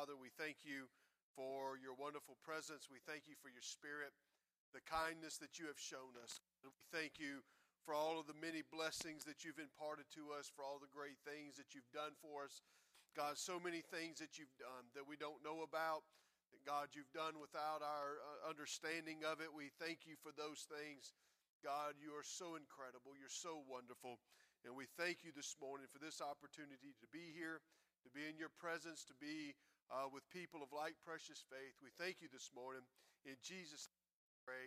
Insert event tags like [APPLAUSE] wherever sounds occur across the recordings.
Father, we thank you for your wonderful presence. We thank you for your spirit, the kindness that you have shown us. We thank you for all of the many blessings that you've imparted to us, for all the great things that you've done for us. God, so many things that you've done that we don't know about. That God, you've done without our uh, understanding of it. We thank you for those things. God, you are so incredible. You're so wonderful. And we thank you this morning for this opportunity to be here, to be in your presence, to be uh, with people of like precious faith. We thank you this morning. In Jesus' name, pray.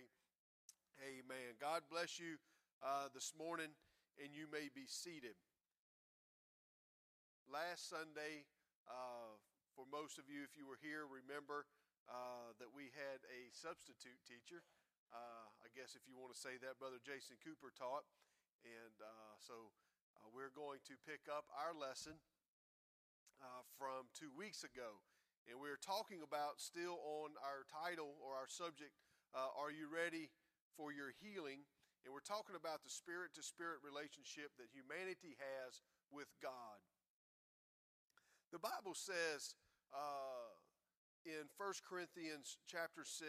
Amen. God bless you uh, this morning, and you may be seated last Sunday, uh, for most of you, if you were here, remember uh, that we had a substitute teacher. Uh, I guess if you want to say that, Brother Jason Cooper taught. And uh, so we're going to pick up our lesson from two weeks ago. And we're talking about still on our title or our subject, Are You Ready for Your Healing? And we're talking about the spirit to spirit relationship that humanity has with God. The Bible says uh, in 1 Corinthians chapter 6,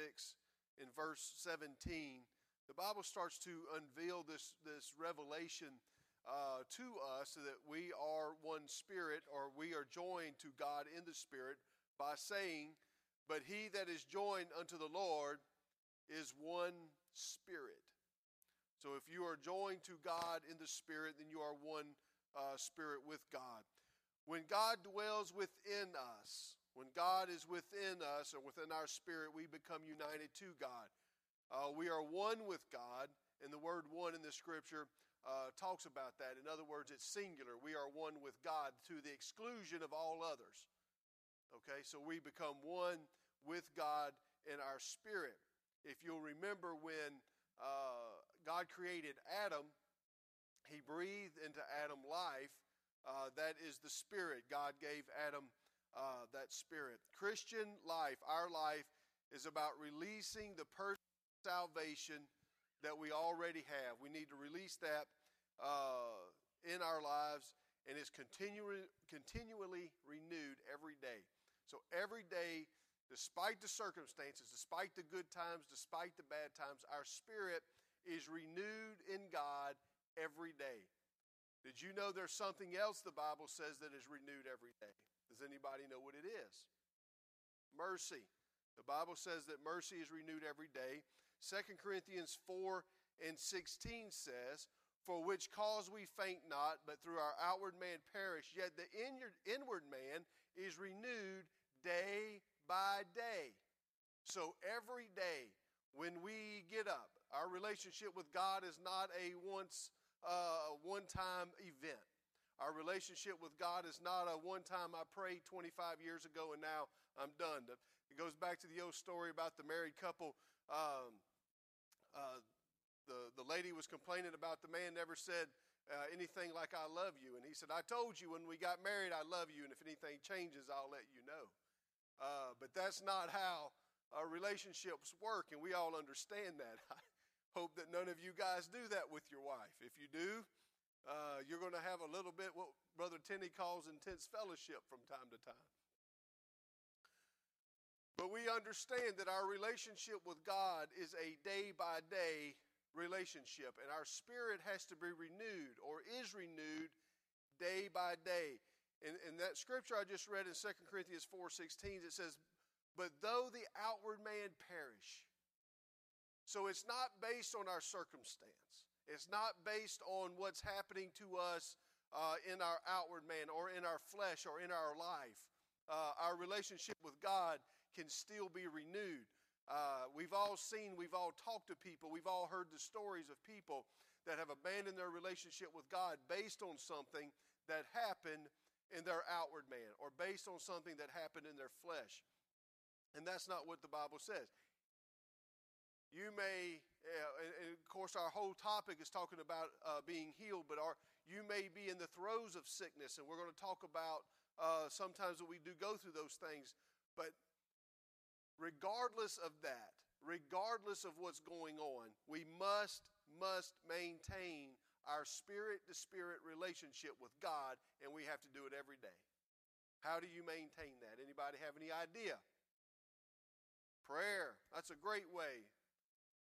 in verse 17, the Bible starts to unveil this, this revelation uh, to us that we are one spirit or we are joined to God in the spirit by saying, But he that is joined unto the Lord is one spirit. So if you are joined to God in the spirit, then you are one uh, spirit with God. When God dwells within us, when God is within us or within our spirit, we become united to God. Uh, we are one with God, and the word one in the scripture uh, talks about that. In other words, it's singular. We are one with God to the exclusion of all others. Okay, so we become one with God in our spirit. If you'll remember when uh, God created Adam, he breathed into Adam life uh, that is the spirit. God gave Adam uh, that spirit. Christian life, our life, is about releasing the personal salvation that we already have. We need to release that uh, in our lives, and is continually, continually renewed every day. So every day, despite the circumstances, despite the good times, despite the bad times, our spirit is renewed in God every day. Did you know there's something else the Bible says that is renewed every day? Does anybody know what it is? Mercy. The Bible says that mercy is renewed every day. 2 Corinthians 4 and 16 says, For which cause we faint not, but through our outward man perish, yet the inward man is renewed day by day. So every day when we get up, our relationship with God is not a once a one time event. Our relationship with God is not a one time I prayed 25 years ago and now I'm done. It goes back to the old story about the married couple. Um, uh, the, the lady was complaining about the man never said uh, anything like, I love you. And he said, I told you when we got married, I love you. And if anything changes, I'll let you know. Uh, but that's not how our relationships work. And we all understand that. [LAUGHS] I hope that none of you guys do that with your wife. If you do, uh, you're going to have a little bit what Brother Tenney calls intense fellowship from time to time. But we understand that our relationship with God is a day by day relationship, and our spirit has to be renewed or is renewed day by day. In that scripture I just read in 2 Corinthians 4:16, it says, But though the outward man perish, so it's not based on our circumstance. It's not based on what's happening to us uh, in our outward man or in our flesh or in our life. Uh, our relationship with God can still be renewed. Uh, we've all seen, we've all talked to people, we've all heard the stories of people that have abandoned their relationship with God based on something that happened in their outward man or based on something that happened in their flesh. And that's not what the Bible says. You may, uh, and, of course, our whole topic is talking about uh, being healed, but our, you may be in the throes of sickness, and we're going to talk about uh, sometimes that we do go through those things. But regardless of that, regardless of what's going on, we must, must maintain our spirit to spirit relationship with God, and we have to do it every day. How do you maintain that? Anybody have any idea? Prayer. That's a great way.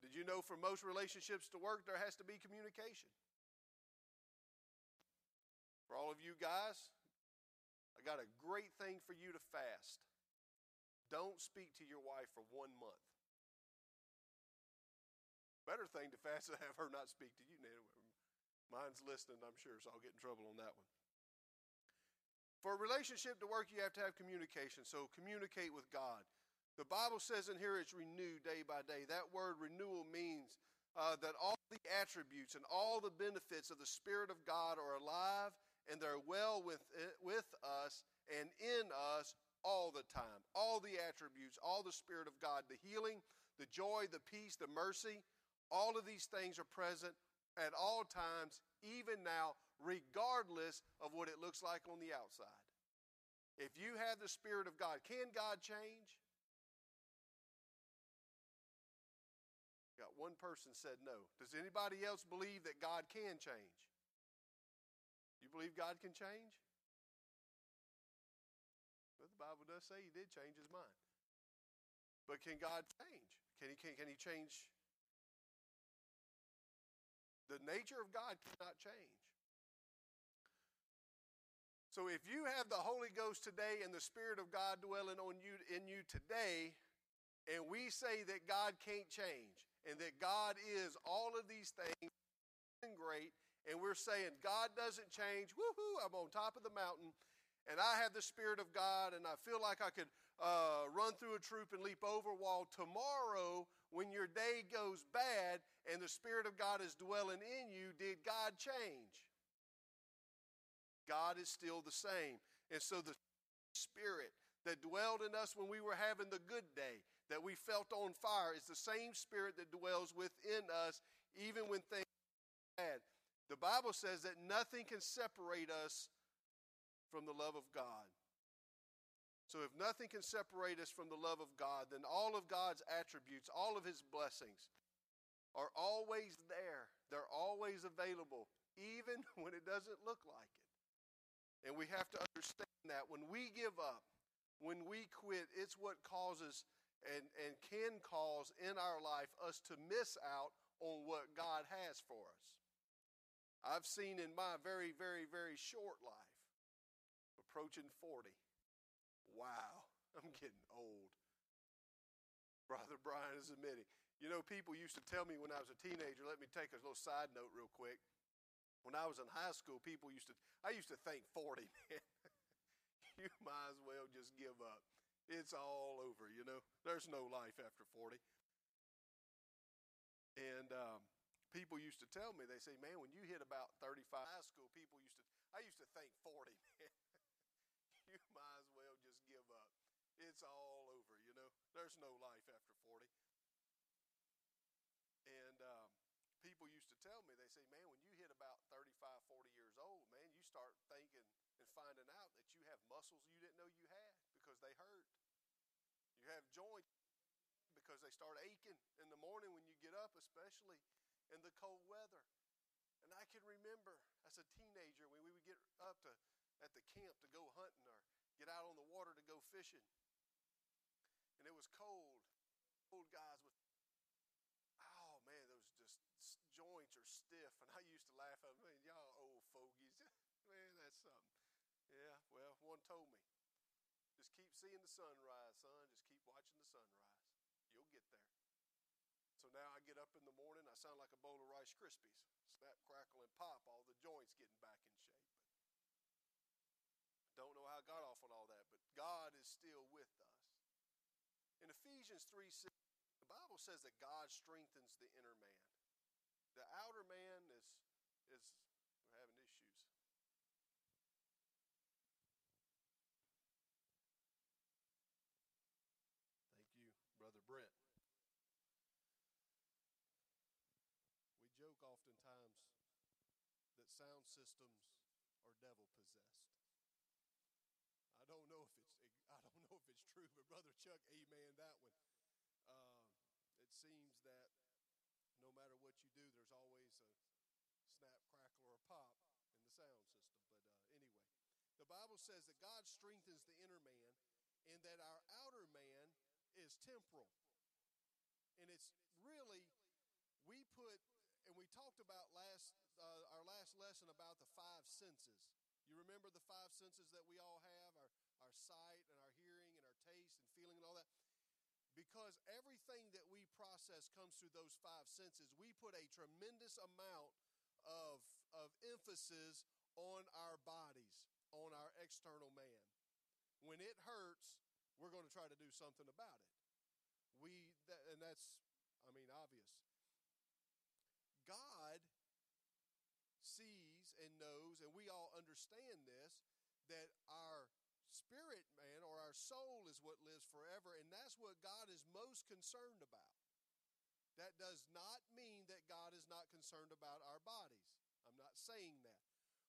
Did you know for most relationships to work, there has to be communication? For all of you guys, I got a great thing for you to fast. Don't speak to your wife for one month. Better thing to fast than [LAUGHS] have her not speak to you. Mine's listening, I'm sure, so I'll get in trouble on that one. For a relationship to work, you have to have communication. So communicate with God. The Bible says in here it's renewed day by day. That word renewal means uh, that all the attributes and all the benefits of the Spirit of God are alive and they're well with, eh, with us and in us all the time. All the attributes, all the Spirit of God, the healing, the joy, the peace, the mercy, all of these things are present at all times, even now, regardless of what it looks like on the outside. If you have the Spirit of God, can God change? Got one person said no. Does anybody else believe that God can change? You believe God can change? Does say he did change his mind. But can God change? Can he, can, can he change the nature of God cannot change. So if you have the Holy Ghost today and the Spirit of God dwelling on you in you today, and we say that God can't change and that God is all of these things and great, and we're saying God doesn't change, woohoo, I'm on top of the mountain, and I have the Spirit of God, and I feel like I could uh, run through a troop and leap over a wall. Tomorrow, when your day goes bad and the Spirit of God is dwelling in you, did God change? God is still the same. And so the Spirit that dwelled in us when we were having the good day, that we felt on fire, is the same Spirit that dwells within us even when things are bad. The Bible says that nothing can separate us from the love of God. So, if nothing can separate us from the love of God, then all of God's attributes, all of His blessings, are always there. They're always available, even [LAUGHS] when it doesn't look like it. And we have to understand that when we give up, when we quit, it's what causes and, and can cause in our life us to miss out on what God has for us. I've seen in my very, very, very short life, approaching 40, Wow, [LAUGHS] I'm getting old. Brother Brian is admitting. You know, people used to tell me when I was a teenager, let me take a little side note real quick. When I was in high school, people used to, I used to think 40, [LAUGHS] man. you might as well just give up. It's all over, you know. There's no life after 40. And um, people used to tell me, they say, man, when you hit about 35 high school, people used to, I used to think 40, [LAUGHS] man. you might as well just give up. It's all over, you know. There's no life after 40. And um, people used to tell me, they say, man, when you hit about 35, 40 years old, man, you start thinking and finding out that you have muscles you didn't know you had because they hurt. You have joints because they start aching in the morning when you get up, especially in the cold weather. And I can remember as a teenager when we would get up to at the camp to go hunting or get out on the water to go fishing. And it was cold. Old guys with oh man, those just joints are stiff. And I used to laugh at them, man, y'all old fogies. [LAUGHS] man, that's something. Yeah, well, one told me. Just keep seeing the sunrise, son. Just keep watching the sunrise. You'll get there. So now I get up in the morning, I sound like a bowl of Rice Krispies. Snap, crackle, and pop, all the joints getting back in shape. Don't know how I got off on all that, but God is still with us. Ephesians 3 6, the Bible says that God strengthens the inner man. The outer man is, is we're having issues. Thank you, Brother Brent. We joke oftentimes that sound systems are devil possessed don't know if it's I don't know if it's true, but Brother Chuck, amen that one. Uh, it seems that no matter what you do, there's always a snap, crackle, or a pop in the sound system. But uh, anyway, the Bible says that God strengthens the inner man and that our outer man is temporal. And it's really, we put, and we talked about last, uh, our last lesson about the five senses. You remember the five senses that we all have our, our sight and our hearing and our taste and feeling and all that? Because everything that we process comes through those five senses, we put a tremendous amount of, of emphasis on our bodies, on our external man. When it hurts, we're going to try to do something about it. We that, and that's I mean obvious. God sees and knows and we all understand this that our spirit our soul is what lives forever and that's what God is most concerned about. That does not mean that God is not concerned about our bodies. I'm not saying that.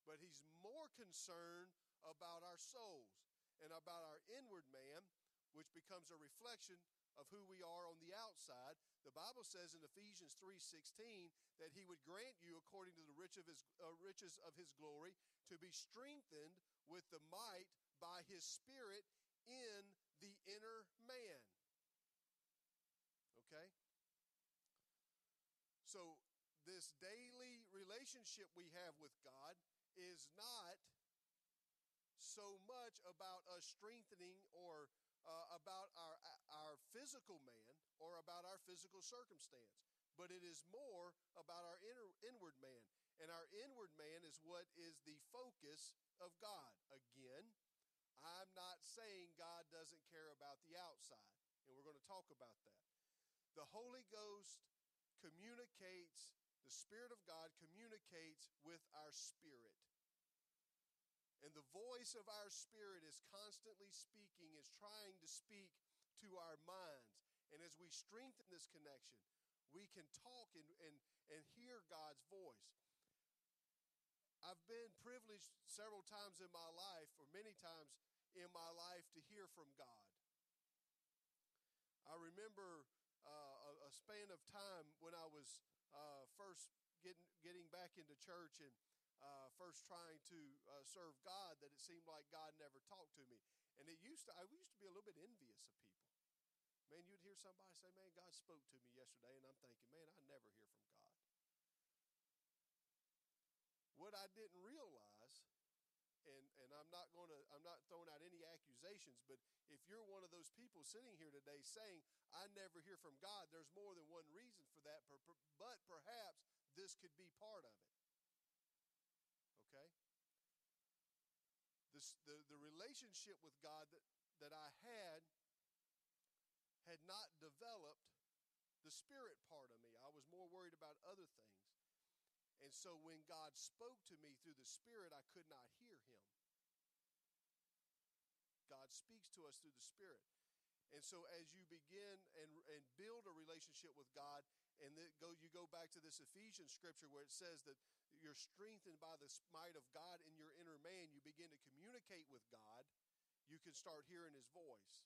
But he's more concerned about our souls and about our inward man, which becomes a reflection of who we are on the outside. The Bible says in Ephesians 3:16 that he would grant you according to the rich of his, uh, riches of his glory to be strengthened with the might by his spirit in the inner man. Okay? So this daily relationship we have with God is not so much about us strengthening or uh, about our, our physical man or about our physical circumstance, but it is more about our inner, inward man. And our inward man is what is the focus of God. Again, I'm not saying God doesn't care about the outside, and we're going to talk about that. The Holy Ghost communicates, the Spirit of God communicates with our spirit. And the voice of our spirit is constantly speaking, is trying to speak to our minds. And as we strengthen this connection, we can talk and, and, and hear God's voice. I've been privileged several times in my life, or many times in my life, to hear from God. I remember uh, a, a, span of time when I was uh, first getting, getting back into church and uh, first trying to uh, serve God that it seemed like God never talked to me. And it used to, I used to be a little bit envious of people. Man, you'd hear somebody say, Man, God spoke to me yesterday, and I'm thinking, Man, I never hear from God. What I didn't realize, and, and I'm not going to, I'm not throwing out any accusations, but if you're one of those people sitting here today saying, I never hear from God, there's more than one reason for that, but perhaps this could be part of it. Okay? This, the, the relationship with God that, that I had had not developed the spirit part of me. I was more worried about other things. And so when God spoke to me through the Spirit, I could not hear Him. God speaks to us through the Spirit. And so as you begin and, and build a relationship with God, and then go, you go back to this Ephesians scripture where it says that you're strengthened by the might of God in your inner man. You begin to communicate with God. You can start hearing His voice.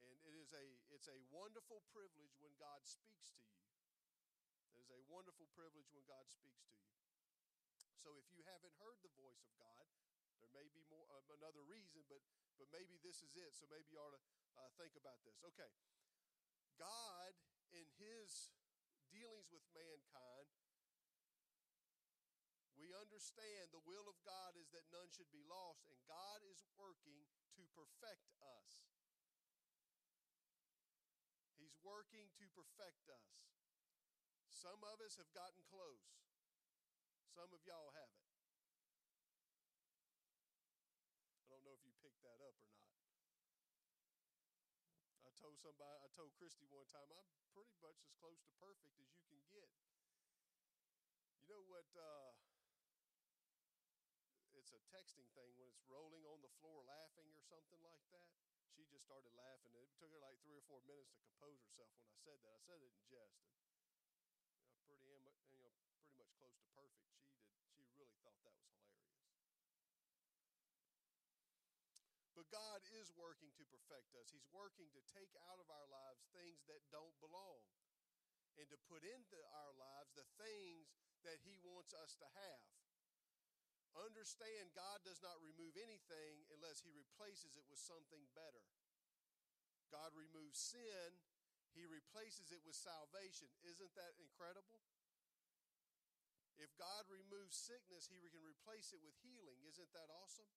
And it is a it's a wonderful privilege when God speaks to you. Is a wonderful privilege when God speaks to you. So if you haven't heard the voice of God, there may be more uh, another reason, but but maybe this is it. So maybe you ought to uh, think about this. Okay, God in His dealings with mankind, we understand the will of God is that none should be lost, and God is working to perfect us. He's working to perfect us. Some of us have gotten close, some of y'all haven't. I don't know if you picked that up or not. I told somebody, I told Christy one time, I'm pretty much as close to perfect as you can get. You know what? Uh, it's a texting thing when it's rolling on the floor laughing or something like that. She just started laughing. It took her like three or four minutes to compose herself when I said that. I said it in jest, and you know, pretty you know pretty much close to perfect. She did. She really thought that was hilarious. God is working to perfect us. He's working to take out of our lives things that don't belong and to put into our lives the things that He wants us to have. Understand God does not remove anything unless He replaces it with something better. God removes sin, He replaces it with salvation. Isn't that incredible? If God removes sickness, He can replace it with healing. Isn't that awesome?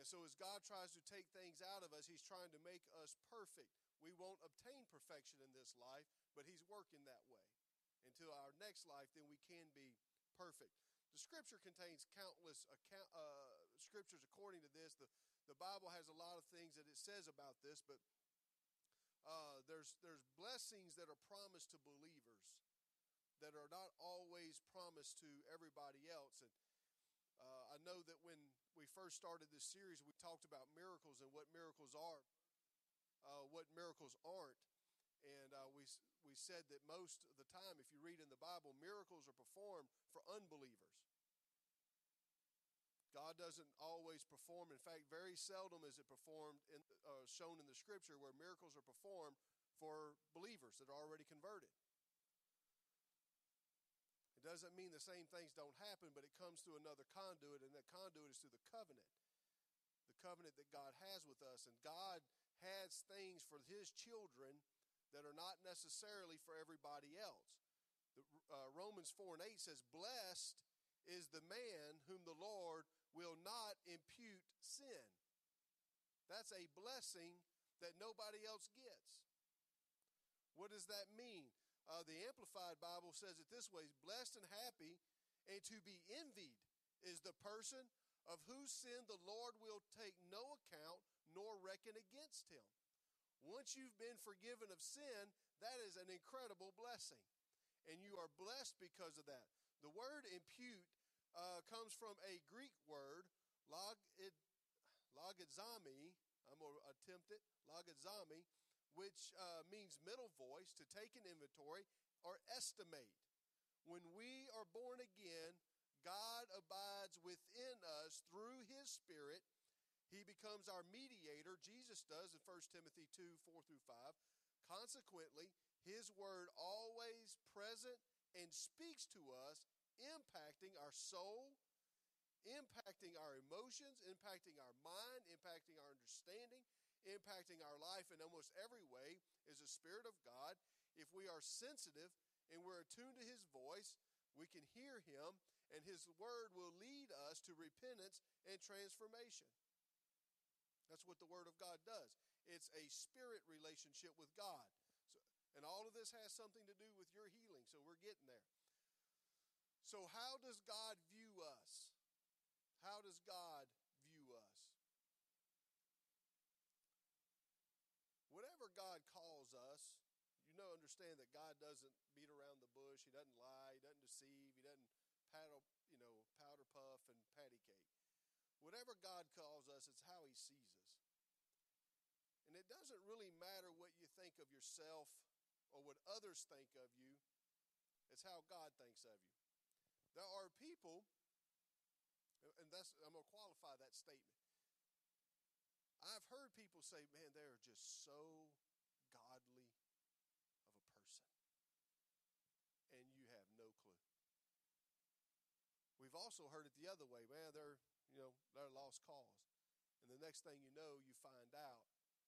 And so, as God tries to take things out of us, He's trying to make us perfect. We won't obtain perfection in this life, but He's working that way. Until our next life, then we can be perfect. The scripture contains countless account, uh, scriptures according to this. The, the Bible has a lot of things that it says about this, but uh, there's, there's blessings that are promised to believers that are not always promised to everybody else. And uh, I know that when we first started this series, we talked about miracles and what miracles are, uh, what miracles aren't. And uh, we, we said that most of the time, if you read in the Bible, miracles are performed for unbelievers. God doesn't always perform. In fact, very seldom is it performed in, uh, shown in the Scripture where miracles are performed for believers that are already converted. It doesn't mean the same things don't happen, but it comes through another conduit, and that conduit is through the covenant, the covenant that God has with us. And God has things for His children that are not necessarily for everybody else. The, uh, Romans 4 and 8 says, Blessed is the man whom the Lord will not impute sin. That's a blessing that nobody else gets. What does that mean? Uh, the Amplified Bible says it this way Blessed and happy and to be envied is the person of whose sin the Lord will take no account nor reckon against him. Once you've been forgiven of sin, that is an incredible blessing. And you are blessed because of that. The word impute uh, comes from a Greek word, log, logizomai. I'm going to attempt it, logizomai, which uh, means middle voice, to take an inventory or estimate. When we are born again, God abides within us through his Spirit he becomes our mediator, Jesus does in 1 Timothy 2 4 through 5. Consequently, his word always present and speaks to us, impacting our soul, impacting our emotions, impacting our mind, impacting our understanding, impacting our life in almost every way is the Spirit of God. If we are sensitive and we're attuned to His voice, we can hear Him, and His word will lead us to repentance and transformation. That's what the Word of God does. It's a spirit relationship with God. So, and all of this has something to do with your healing, so we're getting there. So, how does God view us? How does God view us? Whatever God calls us, you know, understand that God doesn't beat around the bush. He doesn't lie. He doesn't deceive. He doesn't paddle, you know, powder puff and patty cake. Whatever God calls us, it's how He sees us. And it doesn't really matter what you think of yourself or what others think of you, it's how God thinks of you. There are people, and that's, I'm going to qualify that statement. I've heard people say, man, they're just so godly of a person. And you have no clue. We've also heard it the other way, man, they're you know, they're lost cause. And the next thing you know, you find out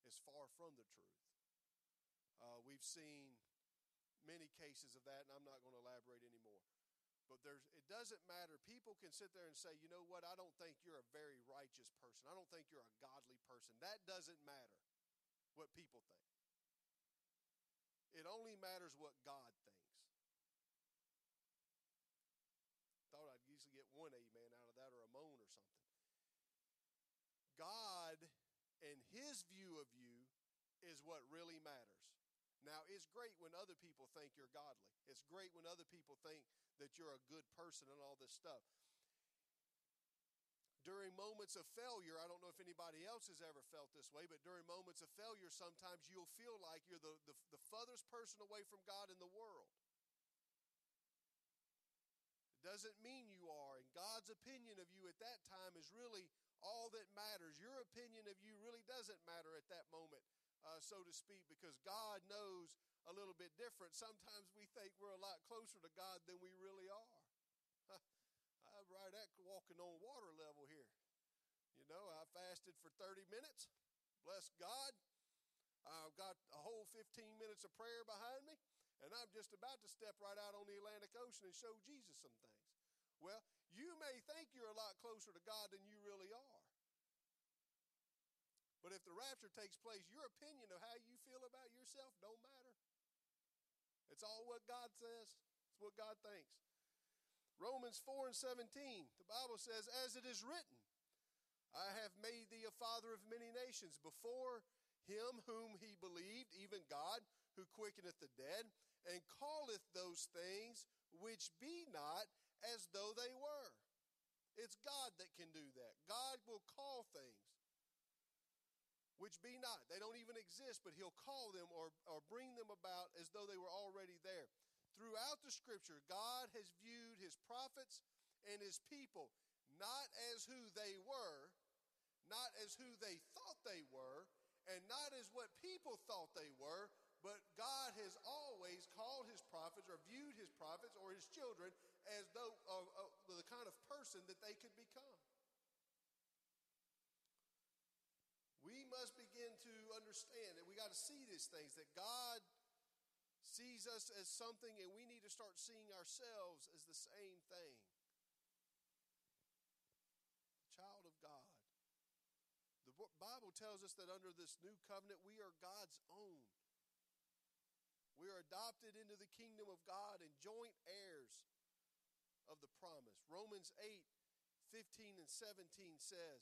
is far from the truth. Uh, we've seen many cases of that, and I'm not going to elaborate anymore. But there's, it doesn't matter. People can sit there and say, you know what, I don't think you're a very righteous person. I don't think you're a godly person. That doesn't matter what people think. It only matters what God thinks. Thought I'd usually get one amen out of that or a moan or something. God and his view of you is what really matters. Now, it's great when other people think you're godly. It's great when other people think that you're a good person and all this stuff. During moments of failure, I don't know if anybody else has ever felt this way, but during moments of failure, sometimes you'll feel like you're the, the, the furthest person away from God in the world. It doesn't mean you are, and God's opinion of you at that time is really all that matters. Your opinion of you really doesn't matter at that moment, uh, so to speak, because God knows a little bit different. Sometimes we think we're a lot closer to God than we really are. [LAUGHS] I'm right at walking on water level here. You know, I fasted for 30 minutes. Bless God. I've got a whole 15 minutes of prayer behind me, and I'm just about to step right out on the Atlantic Ocean and show Jesus some things. Well, you may think you're a lot closer to God than you really are. But if the rapture takes place, your opinion of how you feel about yourself don't matter. It's all what God says. It's what God thinks. Romans 4 and 17, the Bible says, As it is written, I have made thee a father of many nations before him whom he believed, even God, who quickeneth the dead, and calleth those things which be not as though they were. It's God that can do that. God will call things which be not. They don't even exist, but he'll call them or, or bring them about as though they were already there. Throughout the scripture, God has viewed his prophets and his people not as who they were, not as who they thought they were, and not as what people thought they were, but God has always called his prophets or viewed his prophets or his children as though uh, uh, the kind of person that they could become. we must begin to understand that we got to see these things, that God sees us as something, and we need to start seeing ourselves as the same thing. child of God. The Bible tells us that under this new covenant, we are God's own. We are adopted into the kingdom of God and joint heirs of the promise. Romans 8 15 and 17 says,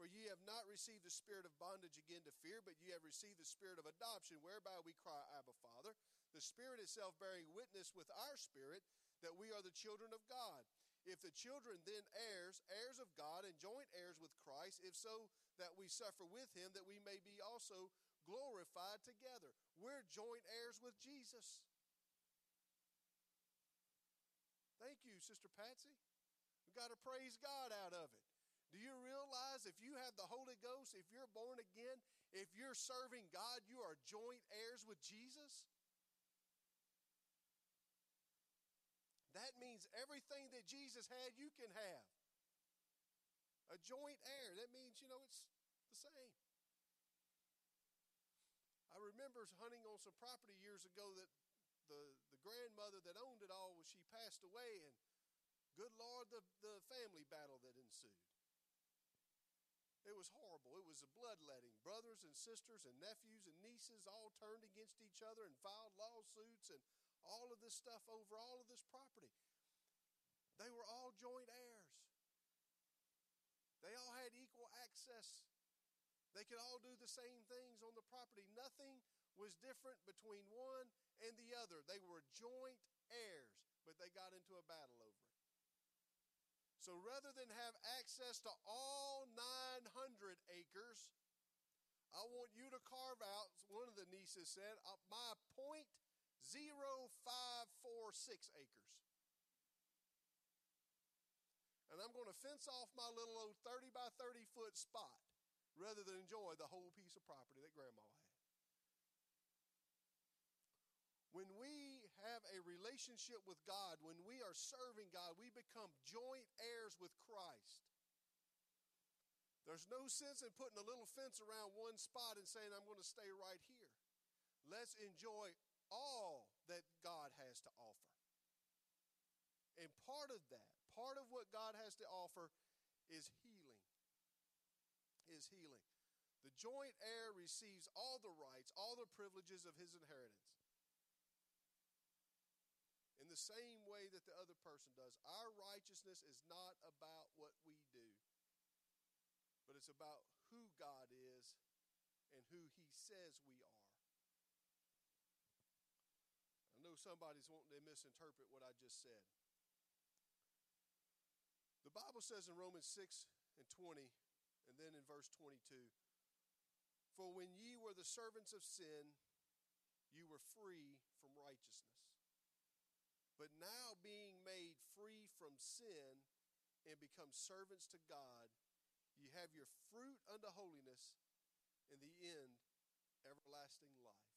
for ye have not received the spirit of bondage again to fear, but ye have received the spirit of adoption, whereby we cry, Abba, Father. The Spirit itself bearing witness with our spirit that we are the children of God. If the children then heirs, heirs of God, and joint heirs with Christ, if so that we suffer with him, that we may be also glorified together. We're joint heirs with Jesus. Thank you, Sister Patsy. We've got to praise God out of it. Do you realize if you have the Holy Ghost, if you're born again, if you're serving God, you are joint heirs with Jesus? That means everything that Jesus had, you can have. A joint heir. That means, you know, it's the same. I remember hunting on some property years ago that the, the grandmother that owned it all, she passed away, and good Lord, the, the family battle that ensued. It was horrible. It was a bloodletting. Brothers and sisters and nephews and nieces all turned against each other and filed lawsuits and all of this stuff over all of this property. They were all joint heirs. They all had equal access. They could all do the same things on the property. Nothing was different between one and the other. They were joint heirs, but they got into a battle over it. So rather than have access to all 900 acres, I want you to carve out, one of the nieces said, uh, my 0.0546 acres. And I'm going to fence off my little old 30 by 30 foot spot rather than enjoy the whole piece of property that grandma had. When we have a relationship with God, when we are serving God, we become joint heirs with Christ. There's no sense in putting a little fence around one spot and saying, I'm going to stay right here. Let's enjoy all that God has to offer. And part of that, part of what God has to offer is healing. Is healing. The joint heir receives all the rights, all the privileges of his inheritance in the same way that the other person does. Our righteousness is not about what we do, but it's about who God is and who He says we are. I know somebody's wanting to misinterpret what I just said. The Bible says in Romans 6 and 20, and then in verse 22 For when ye were the servants of sin, you were free from righteousness. But now, being made free from sin and become servants to God, you have your fruit unto holiness, in the end, everlasting life.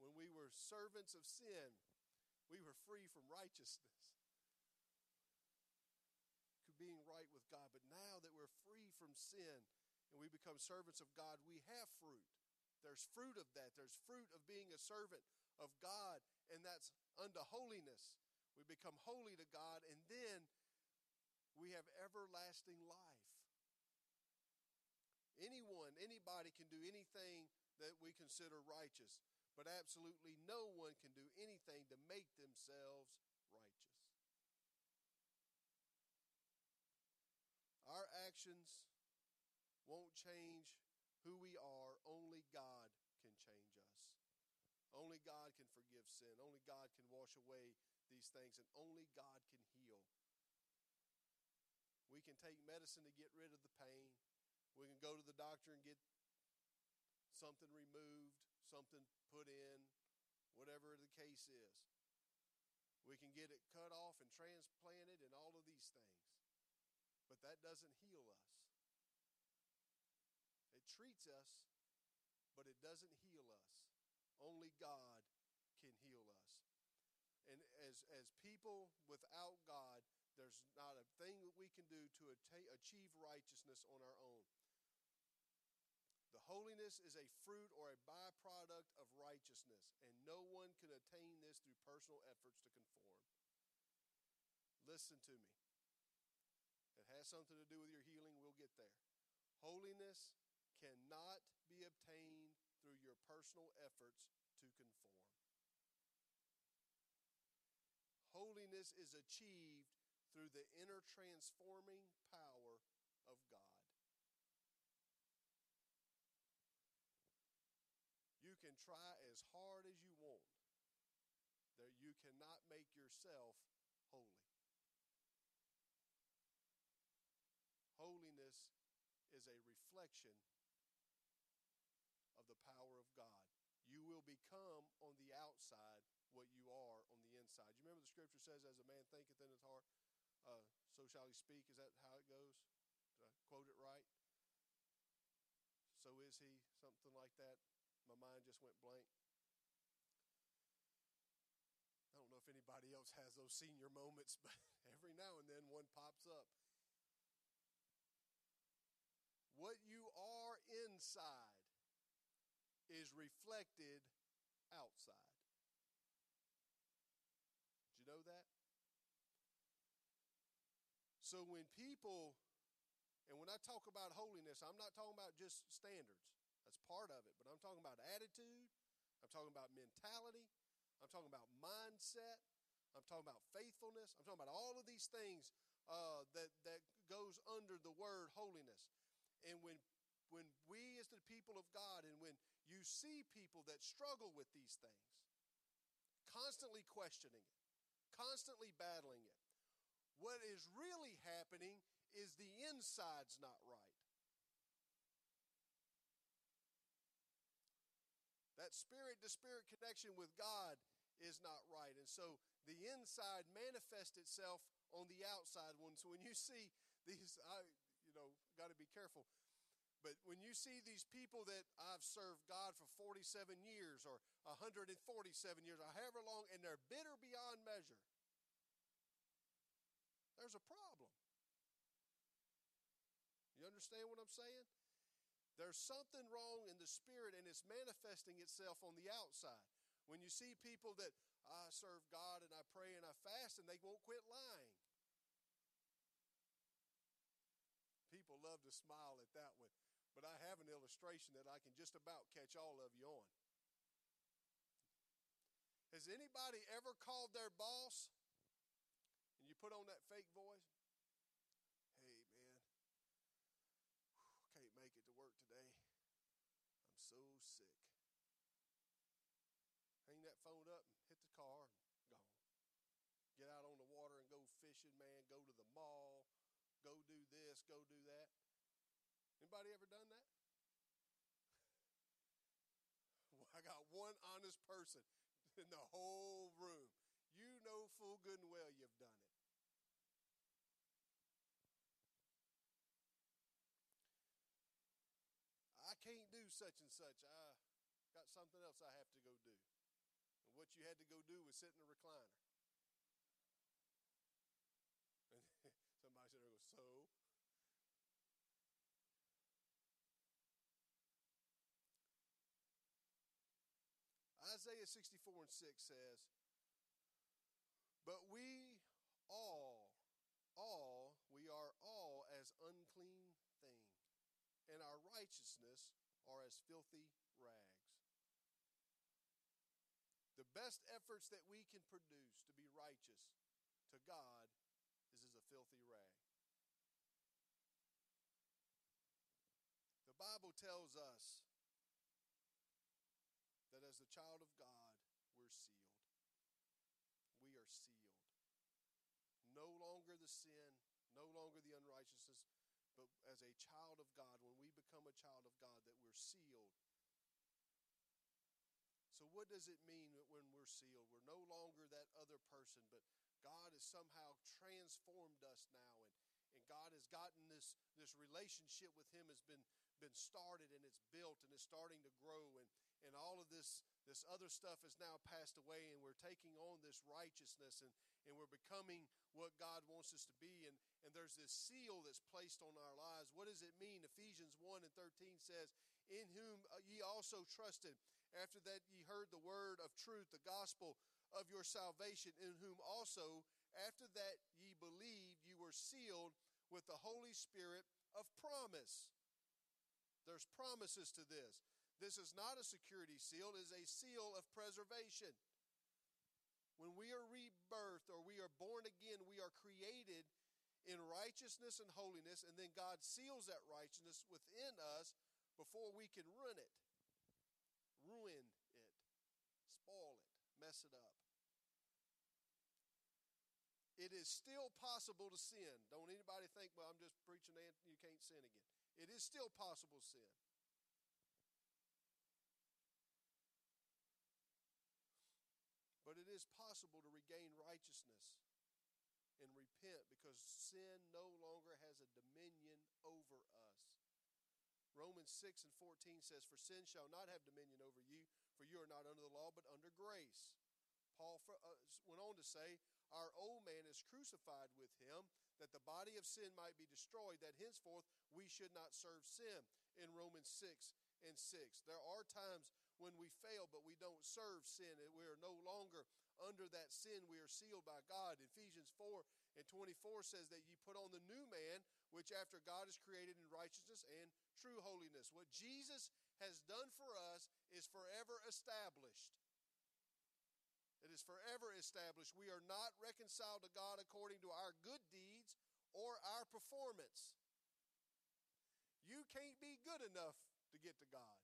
When we were servants of sin, we were free from righteousness. being right with God. But now that we're free from sin and we become servants of God, we have fruit. There's fruit of that. There's fruit of being a servant of God, and that's unto holiness. We become holy to God, and then we have everlasting life. Anyone, anybody can do anything that we consider righteous, but absolutely no one can do anything to make themselves righteous. Our actions won't change who we are, only God can change us. Only God can forgive sin. Only God can wash away these things, and only God can heal. We can take medicine to get rid of the pain. We can go to the doctor and get something removed, something put in, whatever the case is. We can get it cut off and transplanted and all of these things. But that doesn't heal us. Treats us, but it doesn't heal us. Only God can heal us. And as, as people without God, there's not a thing that we can do to achieve righteousness on our own. The holiness is a fruit or a byproduct of righteousness, and no one can attain this through personal efforts to conform. Listen to me. It has something to do with your healing. We'll get there. Holiness cannot be obtained through your personal efforts to conform. Holiness is achieved through the inner transforming power of God. You can try as hard as you want, that you cannot make yourself holy. Holiness is a reflection of the power of God. You will become on the outside what you are on the inside. You remember the scripture says, As a man thinketh in his heart, uh, so shall he speak. Is that how it goes? Did I quote it right? So is he, something like that. My mind just went blank. I don't know if anybody else has those senior moments, [LAUGHS] but every now and then one pops up. What you are inside is reflected outside. Did you know that? So when people, and when I talk about holiness, I'm not talking about just standards. That's part of it. But I'm talking about attitude. I'm talking about mentality. I'm talking about mindset. I'm talking about faithfulness. I'm talking about all of these things uh, that, that goes under the word holiness. And when, when we, as the people of God, and when you see people that struggle with these things, constantly questioning it, constantly battling it, what is really happening is the inside's not right. That spirit to spirit connection with God is not right. And so the inside manifests itself on the outside one. So when you see these, I, you know, got to be careful. But when you see these people that I've served God for 47 years or 147 years or however long, and they're bitter beyond measure, there's a problem. You understand what I'm saying? There's something wrong in the spirit and it's manifesting itself on the outside. When you see people that I serve God and I pray and I fast and they won't quit lying. People love to smile at that one, but I have an illustration that I can just about catch all of you on. Has anybody ever called their boss and you put on that fake voice, hey man, can't make it to work today. I'm so sick. Hang that phone up and hit the car and gone. Get out on the water and go fishing, man. Go to the mall. Go do this, go do that. Anybody ever done that? [LAUGHS] Well, I got one honest person [LAUGHS] in the whole room. You know full good and well you've done it. I can't do such and such. I got something else I have to go do. And what you had to go do was sit in a recliner. And somebody said, so Isaiah 64 and 6 says, But we all, all, we are all as unclean thing, and our righteousness are as filthy rags. The best efforts that we can produce to be righteous to God is as a filthy rag. The Bible tells us as the child of God, we're sealed. We are sealed. No longer the sin, no longer the unrighteousness, but as a child of God, when we become a child of God, that we're sealed. So, what does it mean when we're sealed? We're no longer that other person, but God has somehow transformed us now, and, and God has gotten this, this relationship with Him has been, been started and it's built and it's starting to grow, and, and all of this, this other stuff has now passed away, and we're taking on this righteousness, and, and we're becoming what God wants us to be, and, and there's this seal that's placed on our lives. What does it mean? Ephesians 1 and 13 says, In whom uh, ye also trusted after that ye heard the word of truth, the gospel of your salvation, in whom also, after that ye believed, you were sealed with the Holy Spirit of promise. There's promises to this. This is not a security seal, it is a seal of preservation. When we are rebirthed or we are born again, we are created in righteousness and holiness, and then God seals that righteousness within us before we can ruin it ruin it, spoil it, mess it up. It is still possible to sin. Don't anybody think, well, I'm just preaching you can't sin again. It is still possible to sin. Is possible to regain righteousness and repent because sin no longer has a dominion over us. Romans 6 and 14 says, For sin shall not have dominion over you, for you are not under the law, but under grace. Paul uh, went on to say, Our old man is crucified with him, that the body of sin might be destroyed, that henceforth we should not serve sin. In Romans 6 and 6. There are times when we fail, but we don't serve sin. We are no longer under that sin. We are sealed by God. Ephesians 4 and 24 says that you put on the new man, which after God is created in righteousness and true holiness. What Jesus has done for us is forever established. It is forever established. We are not reconciled to God according to our good deeds or our performance. You can't be good enough to get to God.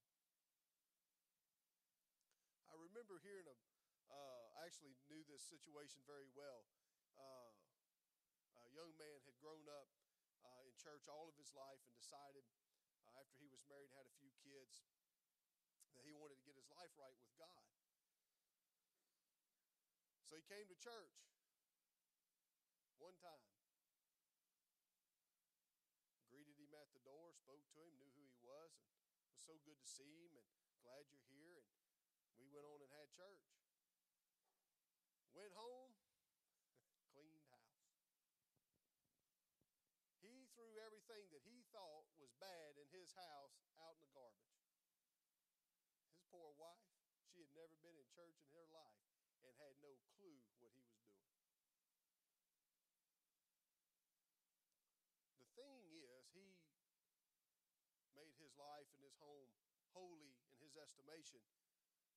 I remember hearing a, uh, I actually knew this situation very well. Uh, a young man had grown up uh, in church all of his life and decided uh, after he was married had a few kids that he wanted to get his life right with God. So he came to church one time, greeted him at the door, spoke to him, knew who he was, and was so good to see him and glad you're here. And we went on and had church. Went home, [LAUGHS] cleaned house. He threw everything that he thought was bad in his house out in the garbage. His poor wife, she had never been in church in her life and had no clue what he was doing. The thing is, he made his life and his home holy in his estimation,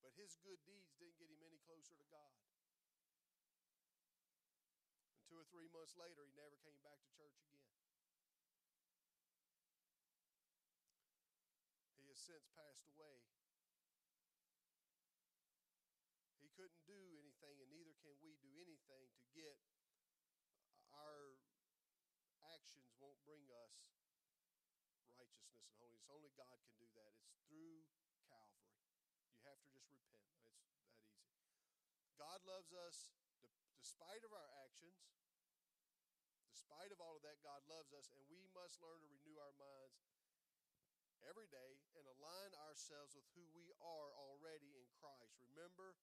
but his good deeds didn't get him any closer to God. And two or three months later, he never came back to church again. He has since passed away. He couldn't do anything, and neither can we do anything to get our actions won't bring us righteousness and holiness. Only God can do that. It's through Calvary. You have to just repent. It's that easy. God loves us despite of our actions. Despite of all of that, God loves us, and we must learn to renew our minds every day and align ourselves with who we are already in Christ. Remember,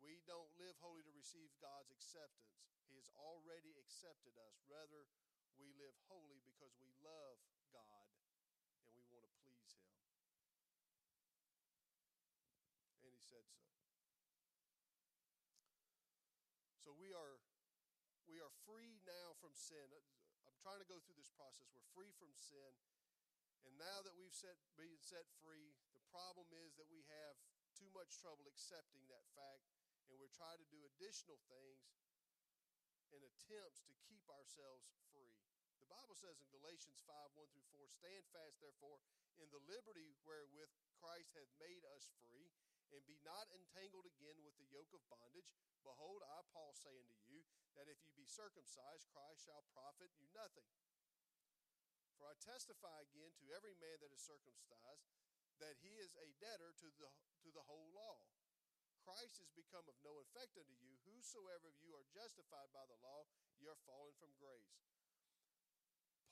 we don't live holy to receive God's acceptance. He has already accepted us. Rather, we live holy because we love God and we want to please Him. And He said so. Free now from sin. I'm trying to go through this process. We're free from sin. And now that we've set, been set free, the problem is that we have too much trouble accepting that fact, and we're trying to do additional things in attempts to keep ourselves free. The Bible says in Galatians 5 1 through 4 Stand fast, therefore, in the liberty wherewith Christ hath made us free, and be not entangled again with the yoke of bondage. Behold, I, Paul, say unto you, that if you be circumcised, Christ shall profit you nothing. For I testify again to every man that is circumcised that he is a debtor to the, to the whole law. Christ is become of no effect unto you. Whosoever of you are justified by the law, ye are fallen from grace.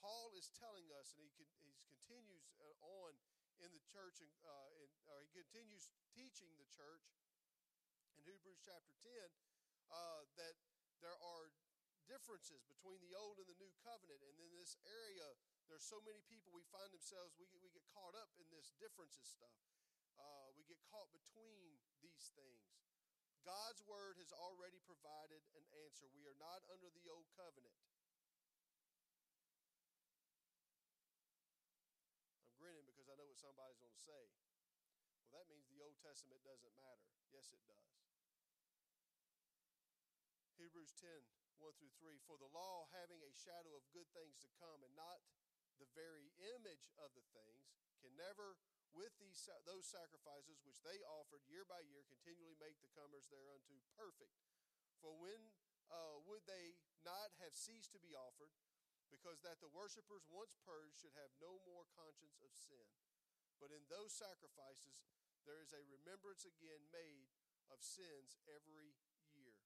Paul is telling us, and he, he continues uh, on in the church, and uh, or he continues teaching the church in Hebrews chapter 10 uh, that there are differences between the old and the new covenant. And in this area, there's so many people we find themselves, we get, we get caught up in this differences stuff. Uh, we get caught between these things. God's word has already provided an answer. We are not under the old covenant. I'm grinning because I know what somebody's going to say. Well, that means the Old Testament doesn't matter. Yes, it does. Hebrews 10 1 through 3 For the law, having a shadow of good things to come and not the very image of the things, can never, with these, those sacrifices which they offered year by year, continually make the comers thereunto perfect. For when uh, would they not have ceased to be offered? Because that the worshippers, once purged, should have no more conscience of sin. But in those sacrifices, there is a remembrance again made of sins every year.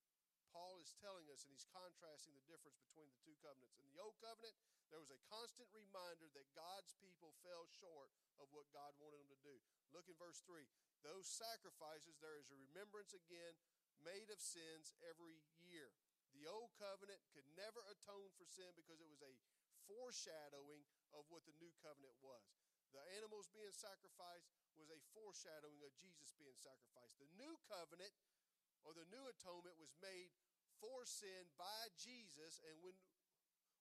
Paul is telling us, and he's contrasting the difference between the two covenants. In the Old Covenant, there was a constant reminder that God's people fell short of what God wanted them to do. Look in verse 3. Those sacrifices, there is a remembrance again made of sins every year. The Old Covenant could never atone for sin because it was a foreshadowing of what the New Covenant was. The animals being sacrificed was a foreshadowing of Jesus being sacrificed. The New Covenant or the new atonement was made for sin by Jesus. And when,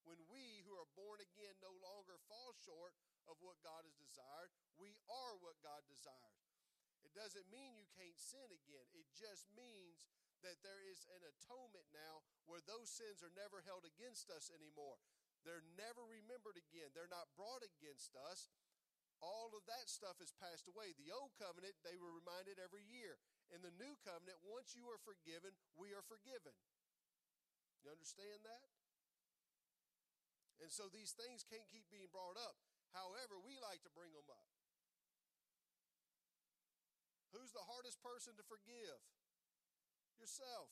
when we who are born again no longer fall short of what God has desired, we are what God desires. It doesn't mean you can't sin again. It just means that there is an atonement now where those sins are never held against us anymore. They're never remembered again. They're not brought against us. All of that stuff has passed away. The old covenant, they were reminded every year. In the new covenant, once you are forgiven, we are forgiven. You understand that? And so these things can't keep being brought up. However, we like to bring them up. Who's the hardest person to forgive? Yourself.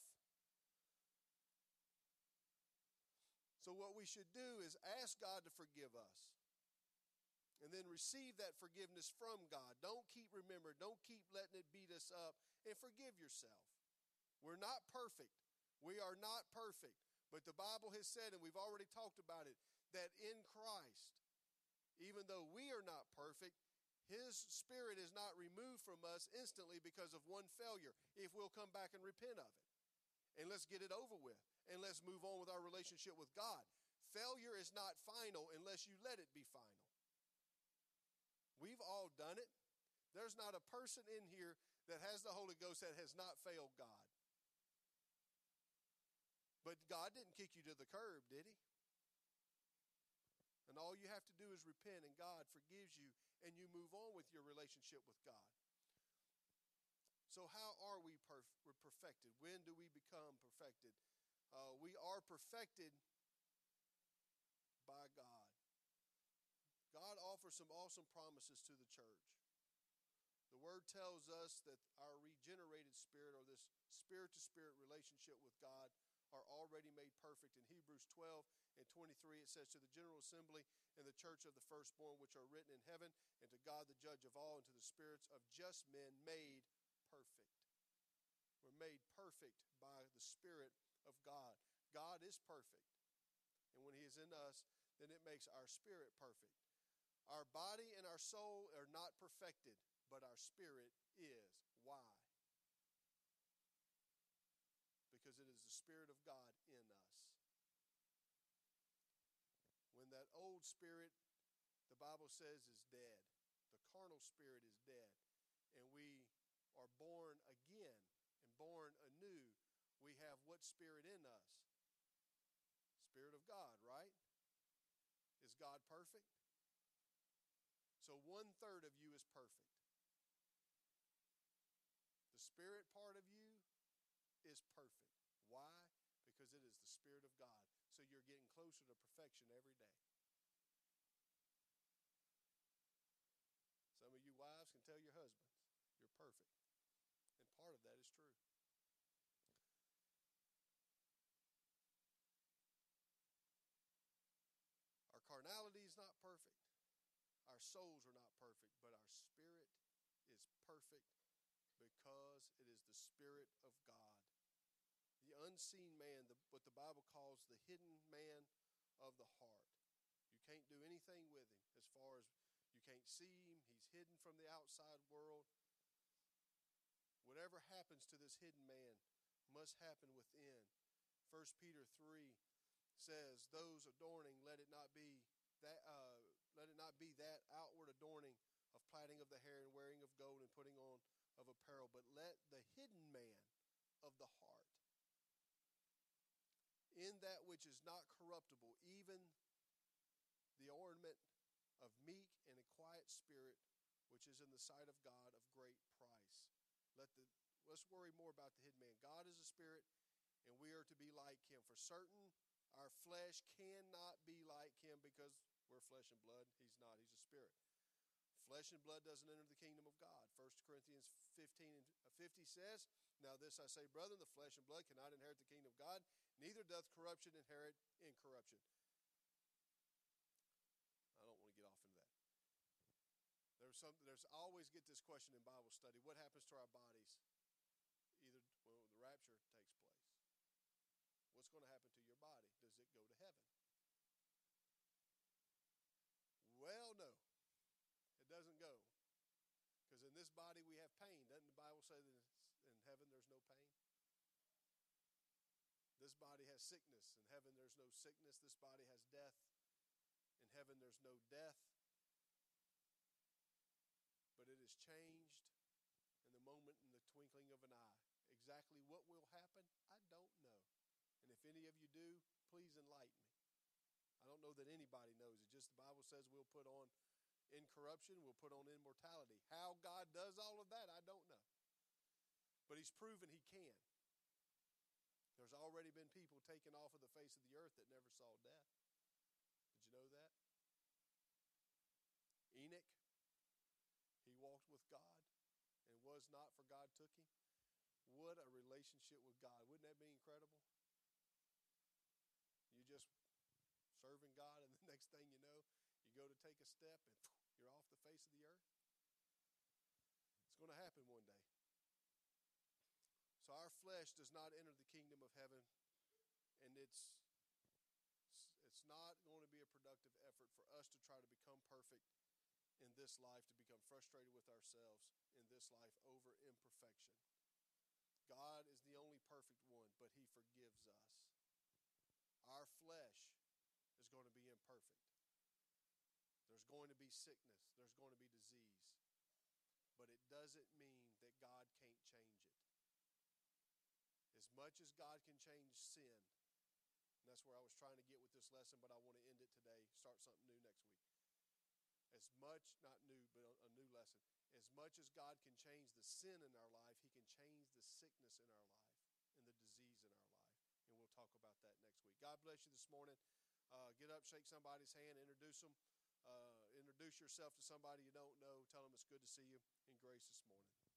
So, what we should do is ask God to forgive us and then receive that forgiveness from God. Don't keep remembering, don't keep letting it beat us up, and forgive yourself. We're not perfect. We are not perfect. But the Bible has said, and we've already talked about it, that in Christ, even though we are not perfect, his spirit is not removed from us instantly because of one failure if we'll come back and repent of it. And let's get it over with. And let's move on with our relationship with God. Failure is not final unless you let it be final. We've all done it. There's not a person in here that has the Holy Ghost that has not failed God. But God didn't kick you to the curb, did He? And all you have to do is repent, and God forgives you, and you move on with your relationship with God. So, how are we perf- perfected? When do we become perfected? Uh, we are perfected by God. God offers some awesome promises to the church. The word tells us that our regenerated spirit, or this spirit to spirit relationship with God, are already made perfect. In Hebrews 12 and 23, it says, To the general assembly and the church of the firstborn, which are written in heaven, and to God the judge of all, and to the spirits of just men made perfect. We're made perfect by the Spirit of God. God is perfect. And when He is in us, then it makes our spirit perfect. Our body and our soul are not perfected, but our spirit is. Why? Because it is the Spirit of God in us. When that old spirit, the Bible says, is dead. The carnal spirit is dead. And we are born again and born anew. We have what spirit in us? Spirit of God, right? Is God perfect? So one third of you is perfect. The spirit part of you is perfect. Why? Because it is the Spirit of God. So you're getting closer to perfection every day. Some of you wives can tell your husbands, you're perfect. And part of that is true. Our carnality is not perfect. Our souls are not perfect, but our spirit is perfect because it is the Spirit of God. The unseen man, the, what the Bible calls the hidden man of the heart. You can't do anything with him as far as you can't see him. He's hidden from the outside world. Whatever happens to this hidden man must happen within. 1 Peter 3 says, Those adorning, let it not be that uh, let it not be that outward adorning of plaiting of the hair and wearing of gold and putting on of apparel, but let the hidden man of the heart, in that which is not corruptible, even the ornament of meek and a quiet spirit, which is in the sight of God of great price. Let the let's worry more about the hidden man. God is a spirit, and we are to be like him. For certain, our flesh cannot be like him because we're flesh and blood. He's not, he's a spirit. Flesh and blood doesn't enter the kingdom of God. 1 Corinthians 15 and uh, 50 says, Now this I say, brethren, the flesh and blood cannot inherit the kingdom of God, neither doth corruption inherit incorruption. I don't want to get off into that. There's some there's always get this question in Bible study. What happens to our bodies? Either well, the rapture takes place. What's going to happen to your body? Does it go to heaven? Well, no doesn't go. Because in this body we have pain. Doesn't the Bible say that in heaven there's no pain? This body has sickness. In heaven there's no sickness. This body has death. In heaven there's no death. But it is changed in the moment, in the twinkling of an eye. Exactly what will happen, I don't know. And if any of you do, please enlighten me. I don't know that anybody knows. It just the Bible says we'll put on incorruption, will put on immortality. How God does all of that, I don't know. But He's proven He can. There's already been people taken off of the face of the earth that never saw death. Did you know that? Enoch, he walked with God and was not, for God took him. What a relationship with God. Wouldn't that be incredible? You just serving God, and the [LAUGHS] next thing you know, go to take a step and you're off the face of the earth. It's going to happen one day. So our flesh does not enter the kingdom of heaven, and it's it's not going to be a productive effort for us to try to become perfect in this life, to become frustrated with ourselves in this life over imperfection. God is the only perfect one, but He forgives us. Our flesh is going to be imperfect. There's going to be sickness, there's going to be disease. But it doesn't mean that God can't change it. As much as God can change sin, and that's where I was trying to get with this lesson, but I want to end it today, start something new next week. As much, not new, but a new lesson. As much as God can change the sin in our life, He can change the sickness in our life and the disease in our life. And we'll talk about that next week. God bless you this morning. Uh, get up, shake somebody's hand, introduce them. Uh, introduce yourself to somebody you don't know. Tell them it's good to see you in grace this morning.